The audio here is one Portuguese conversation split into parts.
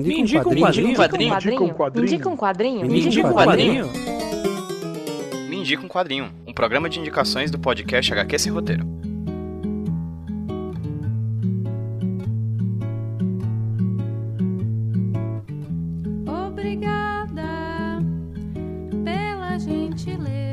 Me indica um quadrinho. Me indica um quadrinho. Me indica um quadrinho. Me indica um quadrinho. Me indica um quadrinho. Um programa de indicações do podcast HQ Sem Roteiro. Obrigada pela gentileza.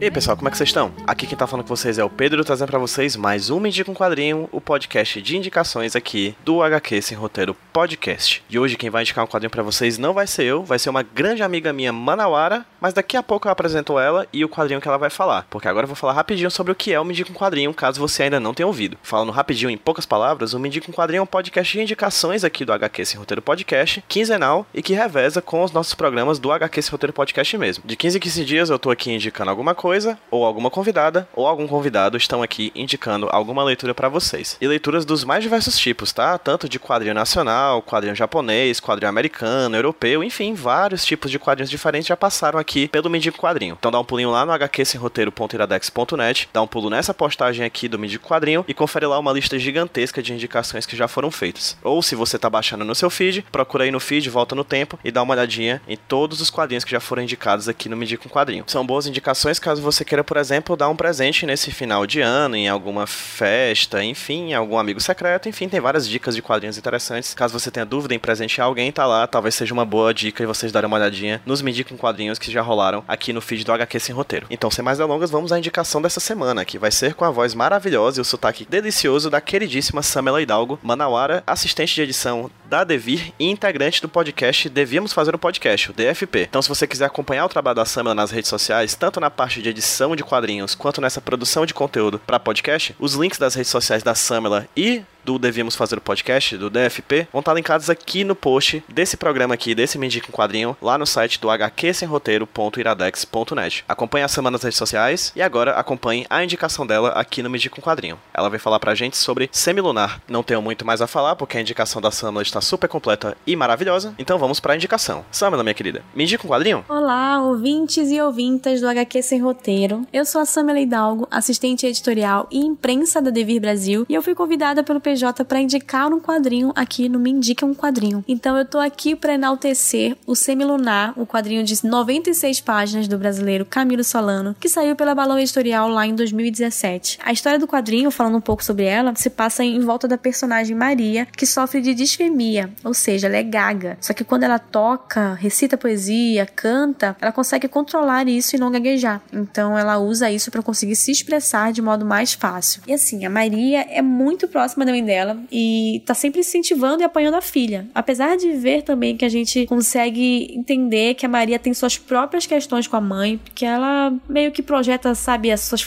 E aí pessoal, como é que vocês estão? Aqui quem tá falando com vocês é o Pedro, trazendo pra vocês mais um Indica um Quadrinho, o podcast de indicações aqui do HQ Sem Roteiro Podcast. E hoje quem vai indicar um quadrinho pra vocês não vai ser eu, vai ser uma grande amiga minha, Manawara, mas daqui a pouco eu apresento ela e o quadrinho que ela vai falar. Porque agora eu vou falar rapidinho sobre o que é o Me Indica um Quadrinho, caso você ainda não tenha ouvido. Falando rapidinho, em poucas palavras, o Me Indica um Quadrinho é um podcast de indicações aqui do HQ Sem Roteiro Podcast, quinzenal e que reveza com os nossos programas do HQ Sem Roteiro Podcast mesmo. De 15 em 15 dias eu tô aqui indicando alguma coisa coisa, ou alguma convidada, ou algum convidado estão aqui indicando alguma leitura para vocês. E leituras dos mais diversos tipos, tá? Tanto de quadrinho nacional, quadrinho japonês, quadrinho americano, europeu, enfim, vários tipos de quadrinhos diferentes já passaram aqui pelo Mendigo Quadrinho. Então dá um pulinho lá no hqsemroteiro.iradex.net, dá um pulo nessa postagem aqui do Mendigo Quadrinho e confere lá uma lista gigantesca de indicações que já foram feitas. Ou se você tá baixando no seu feed, procura aí no feed, volta no tempo e dá uma olhadinha em todos os quadrinhos que já foram indicados aqui no Mendigo Quadrinho. São boas indicações caso você queira, por exemplo, dar um presente nesse final de ano, em alguma festa, enfim, algum amigo secreto, enfim, tem várias dicas de quadrinhos interessantes. Caso você tenha dúvida em presentear alguém, tá lá, talvez seja uma boa dica e vocês darem uma olhadinha nos Me com Quadrinhos que já rolaram aqui no feed do HQ Sem Roteiro. Então, sem mais delongas, vamos à indicação dessa semana, que vai ser com a voz maravilhosa e o sotaque delicioso da queridíssima Samela Hidalgo, Manauara, assistente de edição da Devir e integrante do podcast Devíamos Fazer o Podcast, o DFP. Então, se você quiser acompanhar o trabalho da Samela nas redes sociais, tanto na parte de edição de quadrinhos quanto nessa produção de conteúdo para podcast, os links das redes sociais da Samela e do Devíamos Fazer o Podcast, do DFP, vão estar linkados aqui no post desse programa aqui, desse Me um Quadrinho, lá no site do hqsemroteiro.iradex.net. Acompanhe a semana nas redes sociais e agora acompanhe a indicação dela aqui no Me um Quadrinho. Ela vai falar pra gente sobre Semilunar. Não tenho muito mais a falar, porque a indicação da Samela está super completa e maravilhosa, então vamos pra indicação. Samela, minha querida, me indica um quadrinho? Olá, ouvintes e ouvintas do HQ Sem Roteiro. Eu sou a Samela Hidalgo, assistente editorial e imprensa da Devir Brasil, e eu fui convidada pelo PJ para indicar um quadrinho aqui no Me Indica um Quadrinho. Então eu tô aqui para enaltecer o Semilunar, o quadrinho de 96 páginas do brasileiro Camilo Solano, que saiu pela Balão Editorial lá em 2017. A história do quadrinho, falando um pouco sobre ela, se passa em volta da personagem Maria, que sofre de disfemia, ou seja, ela é gaga. Só que quando ela toca, recita poesia, canta, ela consegue controlar isso e não gaguejar. Então ela usa isso para conseguir se expressar de modo mais fácil. E assim, a Maria é muito próxima da mãe dela e tá sempre incentivando e apoiando a filha. Apesar de ver também que a gente consegue entender que a Maria tem suas próprias questões com a mãe, que ela meio que projeta, sabe, as suas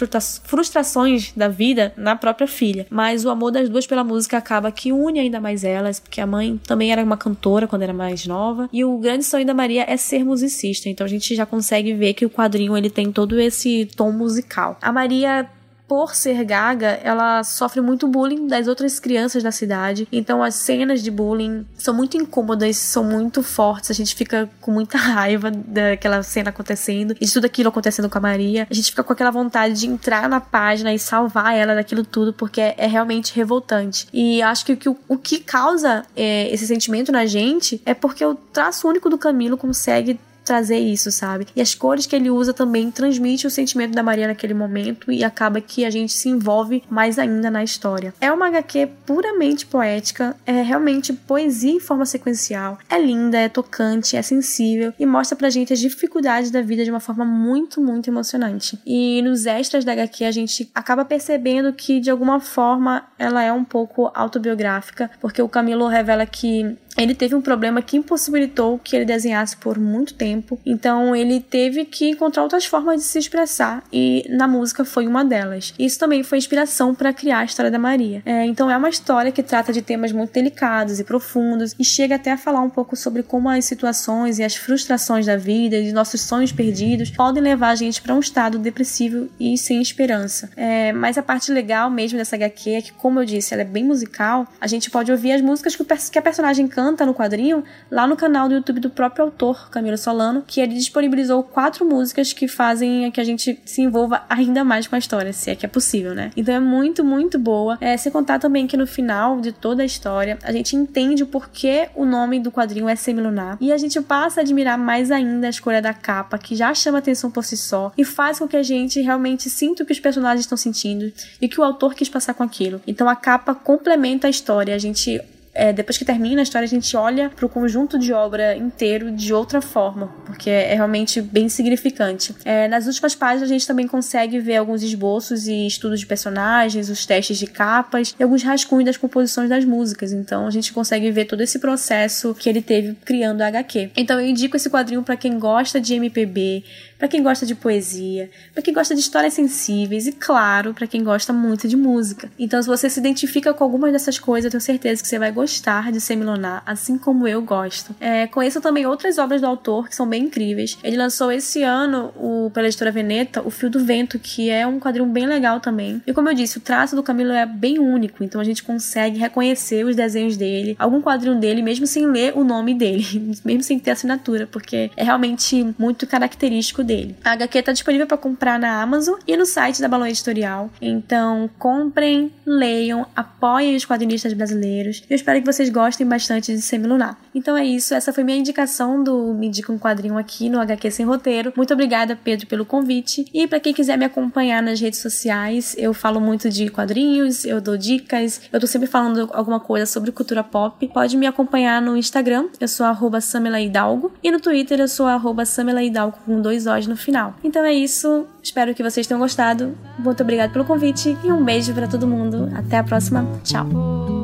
frustrações da vida na própria filha. Mas o amor das duas pela música acaba que une ainda mais elas, porque a mãe também era uma cantora quando era mais nova, e o grande sonho da Maria é ser musicista. Então a gente já consegue ver que o quadrinho ele tem todo esse tom musical. A Maria por ser gaga, ela sofre muito bullying das outras crianças da cidade. Então as cenas de bullying são muito incômodas, são muito fortes. A gente fica com muita raiva daquela cena acontecendo e de tudo aquilo acontecendo com a Maria. A gente fica com aquela vontade de entrar na página e salvar ela daquilo tudo, porque é, realmente revoltante. E acho que o que, o que causa é, esse sentimento na gente é porque o traço único do Camilo consegue trazer isso, sabe? E as cores que ele usa também transmite o sentimento da Maria naquele momento e acaba que a gente se envolve mais ainda na história. É uma HQ puramente poética, é realmente poesia em forma sequencial. É linda, é tocante, é sensível e mostra pra gente as dificuldades da vida de uma forma muito, muito emocionante. E nos extras da HQ a gente acaba percebendo que de alguma forma ela é um pouco autobiográfica, porque o Camilo revela que ele teve um problema que impossibilitou que ele desenhasse por muito tempo. Então ele teve que encontrar outras formas de se expressar e na música foi uma delas. Isso também foi inspiração para criar a história da Maria. É, então é uma história que trata de temas muito delicados e profundos e chega até a falar um pouco sobre como as situações e as frustrações da vida e nossos sonhos perdidos podem levar a gente para um estado depressivo e sem esperança. É, mas a parte legal mesmo dessa HQ é que, como eu disse, ela é bem musical. A gente pode ouvir as músicas que, a personagem canta no quadrinho lá no canal do YouTube do próprio autor, Camilo Solano Solano, que ele disponibilizou quatro músicas que fazem que a gente se envolva ainda mais com a história, se é que é possível, né? Então é muito, muito boa. É, sem contar também que no final de toda a história, a gente entende o porquê o nome do quadrinho é Semilunar. E a gente passa a admirar mais ainda a escolha da capa, que já chama atenção por si só, e faz com que a gente realmente sinta o que os personagens estão sentindo e que o autor quis passar com aquilo. Então a capa complementa a história. A gente é, depois que termina a história, a gente olha para o conjunto de obra inteiro de outra forma, porque é realmente bem significante. É, nas últimas páginas, a gente também consegue ver alguns esboços e estudos de personagens, os testes de capas e alguns rascunhos das composições das músicas. Então, a gente consegue ver todo esse processo que ele teve criando a HQ. Então, eu indico esse quadrinho para quem gosta de MPB, para quem gosta de poesia, para quem gosta de histórias sensíveis e, claro, para quem gosta muito de música. Então, se você se identifica com algumas dessas coisas, eu tenho certeza que você vai gostar de Semilonar, assim como eu gosto. É, conheço também outras obras do autor que são bem incríveis. Ele lançou esse ano, o, pela editora Veneta, O Fio do Vento, que é um quadrinho bem legal também. E como eu disse, o traço do Camilo é bem único, então a gente consegue reconhecer os desenhos dele, algum quadrinho dele, mesmo sem ler o nome dele, mesmo sem ter assinatura, porque é realmente muito característico dele. A HQ está disponível para comprar na Amazon e no site da Balão Editorial. Então, comprem, leiam, apoiem os quadrinistas brasileiros. Eu espero que vocês gostem bastante de Semilunar. Então é isso, essa foi minha indicação do Me Indica um Quadrinho aqui no HQ Sem Roteiro. Muito obrigada, Pedro, pelo convite. E para quem quiser me acompanhar nas redes sociais, eu falo muito de quadrinhos, eu dou dicas, eu tô sempre falando alguma coisa sobre cultura pop. Pode me acompanhar no Instagram, eu sou arroba Samela Hidalgo, e no Twitter eu sou arroba Samela Hidalgo com dois O's no final. Então é isso, espero que vocês tenham gostado. Muito obrigado pelo convite e um beijo para todo mundo. Até a próxima. Tchau.